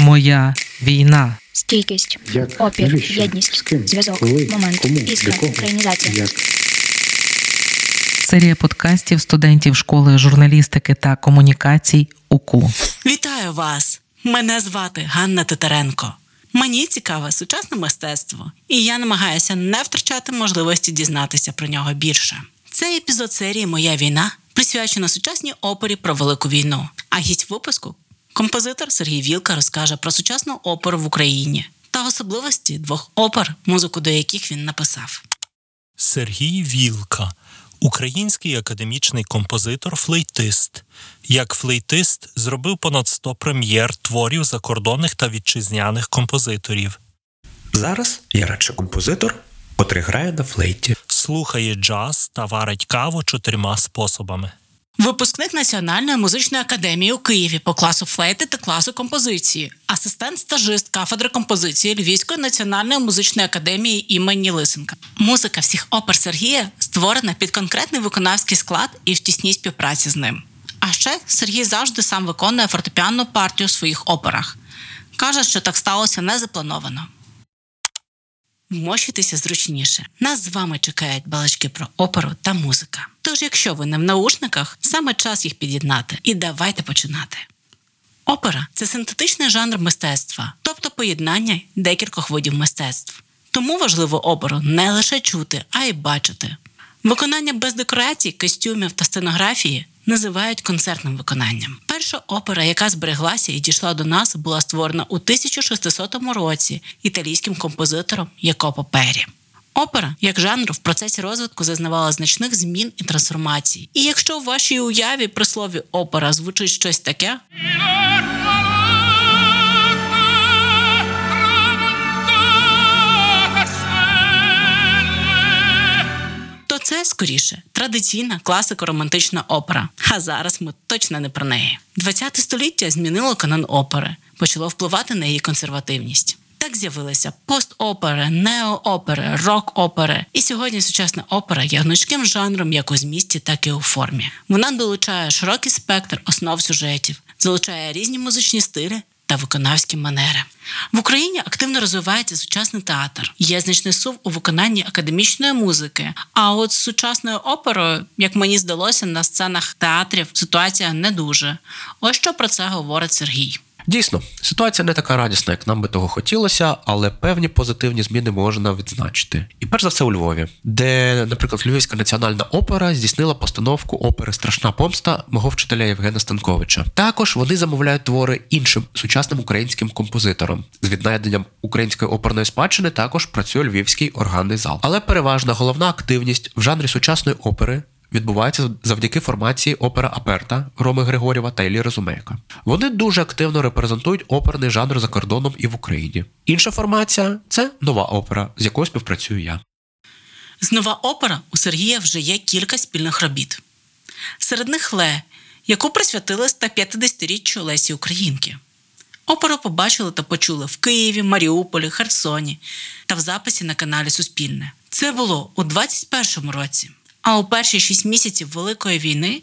Моя війна. Стійкість, Як? опір, Навіщо? єдність, З ким? зв'язок, Коли? момент, Кому? іскра, Для кого? українізація. Як? Серія подкастів студентів школи журналістики та комунікацій УКУ. Вітаю вас! Мене звати Ганна Титаренко. Мені цікаве сучасне мистецтво, і я намагаюся не втрачати можливості дізнатися про нього більше. Цей епізод серії Моя війна присвячена сучасній опері про велику війну. А гість випуску композитор Сергій Вілка розкаже про сучасну оперу в Україні та особливості двох опер, музику до яких він написав. Сергій Вілка, український академічний композитор, флейтист. Як флейтист зробив понад 100 прем'єр творів закордонних та вітчизняних композиторів. Зараз я радше композитор, котрий грає на флейті. Слухає джаз та варить каву чотирма способами. Випускник Національної музичної академії у Києві по класу флейти та класу композиції, асистент-стажист кафедри композиції Львівської національної музичної академії імені Лисенка. Музика всіх опер Сергія створена під конкретний виконавський склад і в тісній співпраці з ним. А ще Сергій завжди сам виконує фортепіанну партію у своїх операх. Каже, що так сталося незаплановано. Вмощуйтеся зручніше. Нас з вами чекають балачки про оперу та музика. Тож, якщо ви не в наушниках, саме час їх під'єднати. І давайте починати. Опера це синтетичний жанр мистецтва, тобто поєднання декількох видів мистецтв. Тому важливо оперу не лише чути, а й бачити. Виконання без декорацій, костюмів та сценографії називають концертним виконанням. Перша опера, яка збереглася і дійшла до нас, була створена у 1600 році італійським композитором Якопо Пері. Опера, як жанр, в процесі розвитку зазнавала значних змін і трансформацій. І якщо в вашій уяві при слові опера звучить щось таке, це скоріше традиційна класико-романтична опера. А зараз ми точно не про неї. ХХ століття змінило канон опери, почало впливати на її консервативність. Так з'явилися пост-опери, нео-опери, рок-опери. І сьогодні сучасна опера є гнучким жанром як у змісті, так і у формі. Вона долучає широкий спектр основ сюжетів, залучає різні музичні стилі та виконавські манери. В Україні активно розвивається сучасний театр. Є значний сув у виконанні академічної музики. А от з сучасною оперою, як мені здалося, на сценах театрів ситуація не дуже. Ось що про це говорить Сергій. Дійсно, ситуація не така радісна, як нам би того хотілося, але певні позитивні зміни можна відзначити. І перш за все у Львові, де, наприклад, Львівська національна опера здійснила постановку опери Страшна помста мого вчителя Євгена Станковича. Також вони замовляють твори іншим сучасним українським композиторам. З віднайденням української оперної спадщини також працює Львівський органний зал. Але переважна головна активність в жанрі сучасної опери відбувається завдяки формації опера Аперта Роми Григорєва та Іллі Розумейка. Вони дуже активно репрезентують оперний жанр за кордоном і в Україні. Інша формація це нова опера, з якою співпрацюю я. З нова опера у Сергія вже є кілька спільних робіт. Серед них Ле, яку присвятили 150-річчю Лесі Українки. Оперу побачили та почули в Києві, Маріуполі, Херсоні та в записі на каналі Суспільне. Це було у 21-му році. А у перші шість місяців Великої війни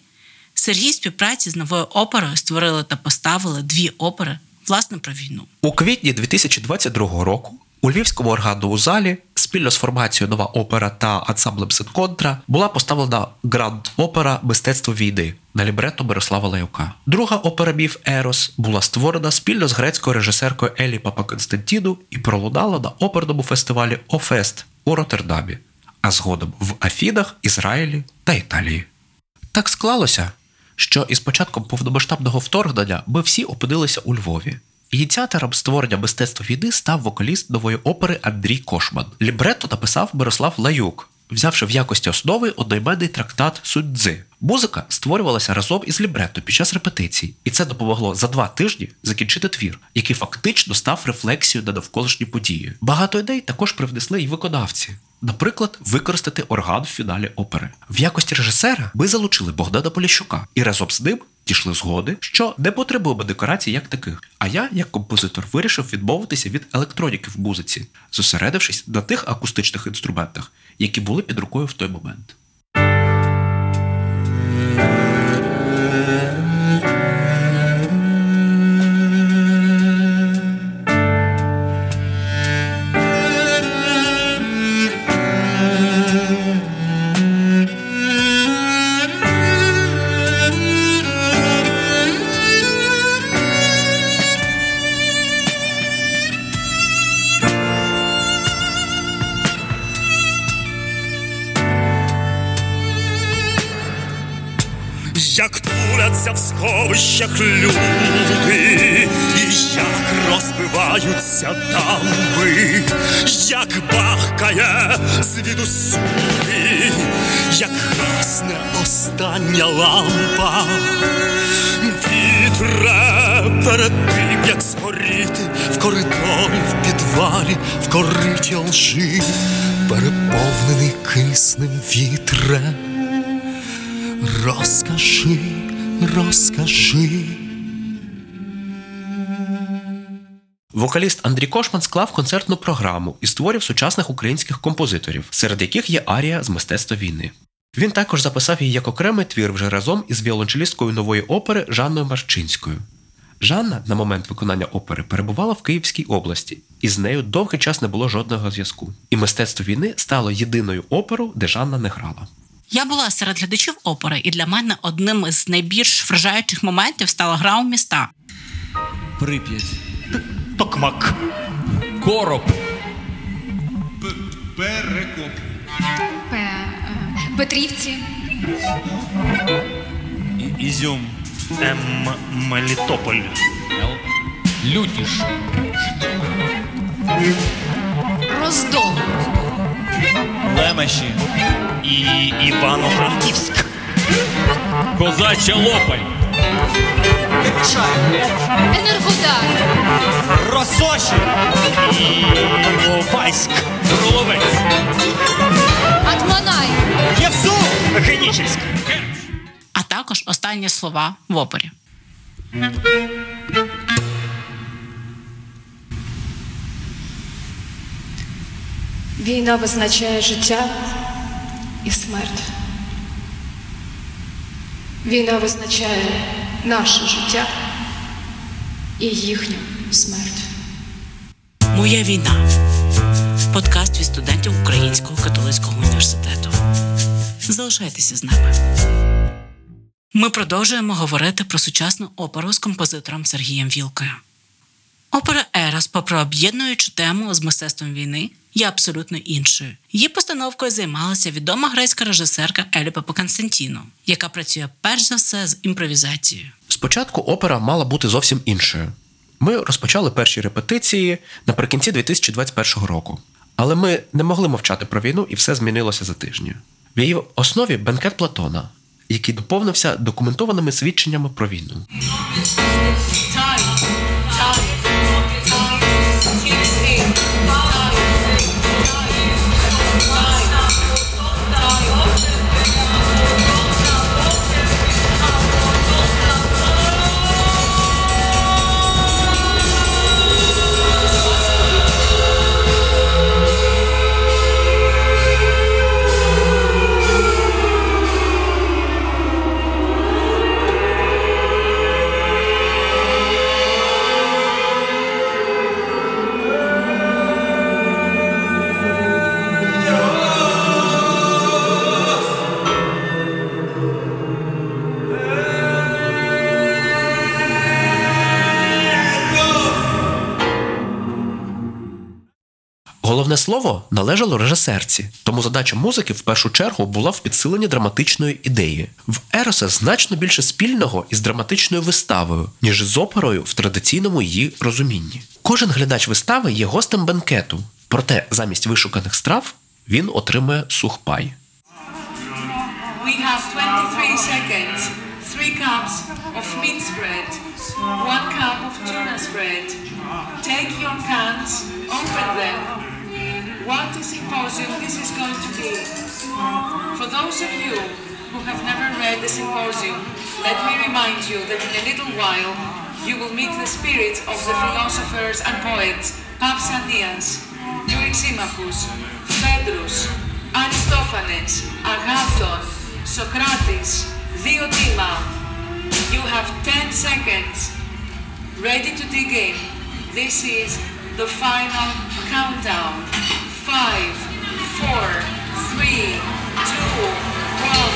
Сергій співпраці з новою оперою створили та поставили дві опери власне про війну. У квітні 2022 року у Львівському органному залі спільно з формацією Нова опера та ансамблем Синконтра була поставлена гранд опера Мистецтво війни на лібретто Мирослава Лаюка. Друга опера Міф Ерос була створена спільно з грецькою режисеркою Елі Папа Константіну і пролунала на оперному фестивалі Офест у Роттердамі, а згодом в Афінах, Ізраїлі та Італії. Так склалося, що із початком повномасштабного вторгнення ми всі опинилися у Львові. Ініціатором створення мистецтва війни став вокаліст нової опери Андрій Кошман. Лібретто написав Мирослав Лаюк, взявши в якості основи одноіменний трактат Судьдзи. Музика створювалася разом із лібретто під час репетицій, і це допомогло за два тижні закінчити твір, який фактично став рефлексією на навколишні події. Багато ідей також привнесли й виконавці. Наприклад, використати орган в фіналі опери. В якості режисера ми залучили Богдана Поліщука і разом з ним дійшли згоди, що не потребуємо декорацій як таких. А я, як композитор, вирішив відмовитися від електроніки в музиці, зосередившись на тих акустичних інструментах, які були під рукою в той момент. Як в сховищах люди, і як розбиваються дамби, як бахкає звідусюди, як гасне остання лампа, вітре перед тим, як згоріти в коридорі, в підвалі, в кориті лжи, переповнений киснем вітре. Розкажи, розкажи. Вокаліст Андрій Кошман склав концертну програму і створив сучасних українських композиторів, серед яких є арія з мистецтва війни. Він також записав її як окремий твір вже разом із віолончелісткою нової опери Жанною Марчинською. Жанна на момент виконання опери перебувала в Київській області, і з нею довгий час не було жодного зв'язку. І мистецтво війни стало єдиною оперою, де Жанна не грала. Я була серед глядачів опери, і для мене одним із найбільш вражаючих моментів стала гра у міста. Прип'ять. Токмак. Короб. Перекоп. Е, Петрівці. Ізюм. М. Мелітополь. Лютіш. Роздол. Лемеші. І Івано-Франківськ. Козача Лопаль. Енергодар. Росоші. і Іловайськ. Кроловець. Атманай. Євсу. Генічеськ. А також останні слова в опері. Війна визначає життя і смерть. Війна визначає наше життя і їхню смерть. Моя війна. Подкаст від студентів Українського католицького університету. Залишайтеся з нами. Ми продовжуємо говорити про сучасну оперу з композитором Сергієм Вілкою. Опера Ерос, попри об'єднуючу тему з мистецтвом війни, є абсолютно іншою. Її постановкою займалася відома грецька режисерка Еліпа Константіно, яка працює перш за все з імпровізацією. Спочатку опера мала бути зовсім іншою. Ми розпочали перші репетиції наприкінці 2021 року. Але ми не могли мовчати про війну, і все змінилося за тижні. В її основі бенкет Платона, який доповнився документованими свідченнями про війну. Головне слово належало режисерці, тому задача музики в першу чергу була в підсиленні драматичної ідеї. В Ероса значно більше спільного із драматичною виставою, ніж з оперою в традиційному її розумінні. Кожен глядач вистави є гостем бенкету, проте замість вишуканих страв він отримує сухпай. We have 23 seconds. Three cups of meat spread. One cup of tuna spread. Take your cans, open them. What a symposium this is going to be. For those of you who have never read the symposium, let me remind you that in a little while you will meet the spirits of the philosophers and poets Pausanias, Euryximachus, Phaedrus, Aristophanes, Agathon, Socrates, Diotima. You have 10 seconds. Ready to dig in. This is the final countdown. Five, four, three, two, one.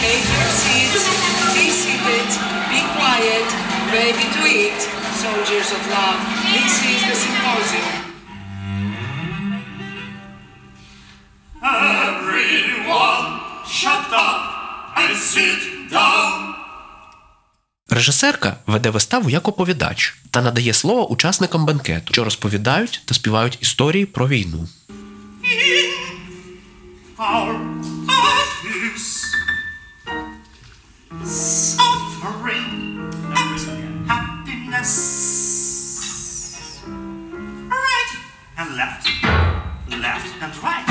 Take your seats. Be seated. Be quiet. Ready to eat. Soldiers of love. This is the symposium. Everyone, shut up and sit down. Режисерка веде виставу як оповідач та надає слово учасникам бенкету, що розповідають та співають історії про війну. Left left and right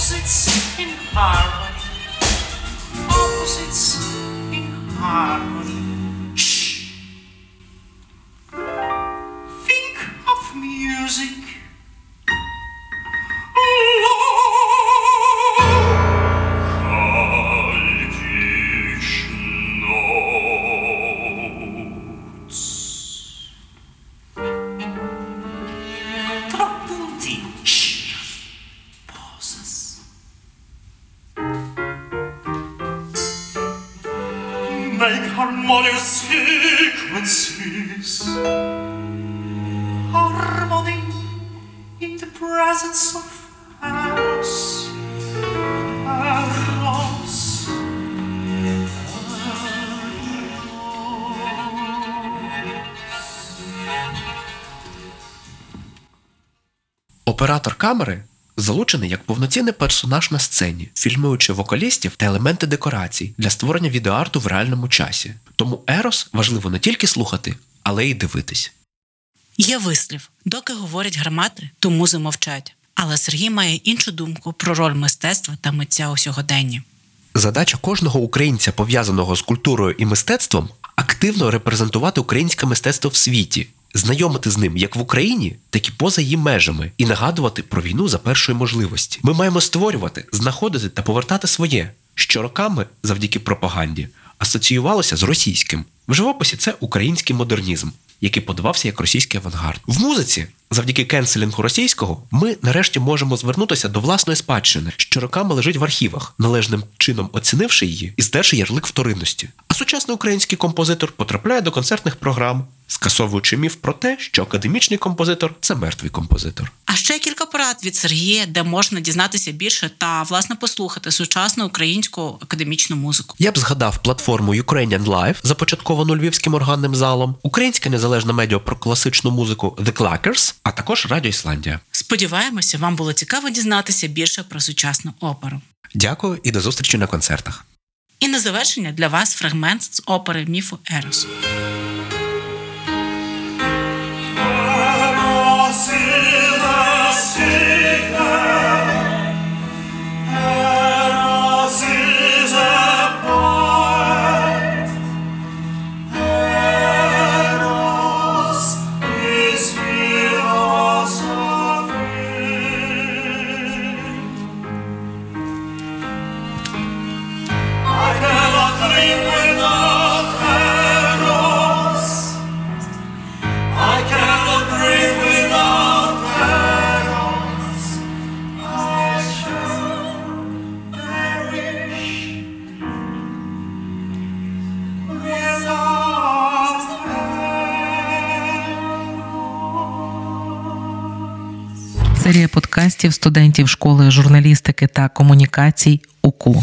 Opposites in harmony. Opposites in harmony. Make harmonious sequences harmony in the presence of Eros. Eros. Оператор камери залучений як повноцінний персонаж на сцені, фільмуючи вокалістів та елементи декорацій для створення відеоарту в реальному часі. Тому Ерос важливо не тільки слухати, але й дивитись. Є вислів: доки говорять гармати, то музи мовчать. Але Сергій має іншу думку про роль мистецтва та митця у сьогоденні. Задача кожного українця, пов'язаного з культурою і мистецтвом, активно репрезентувати українське мистецтво в світі, знайомити з ним як в Україні, так і поза її межами, і нагадувати про війну за першої можливості. Ми маємо створювати, знаходити та повертати своє, що роками, завдяки пропаганді, асоціювалося з російським. В живописі це український модернізм, який подавався як російський авангард. В музиці, завдяки кенселінгу російського, ми нарешті можемо звернутися до власної спадщини, що роками лежить в архівах, належним чином оцінивши її і здерши ярлик вторинності. А сучасний український композитор потрапляє до концертних програм, скасовуючи міф про те, що академічний композитор це мертвий композитор. А ще кілька порад від Сергія, де можна дізнатися більше та власне послухати сучасну українську академічну музику. Я б згадав платформу Ukrainian Live, започатковану львівським органним залом, українське незалежне медіа про класичну музику The Clackers, а також Радіо Ісландія. Сподіваємося, вам було цікаво дізнатися більше про сучасну оперу. Дякую і до зустрічі на концертах. І на завершення для вас фрагмент з опери міфу Ерос. Подкастів студентів школи журналістики та комунікацій УКУ.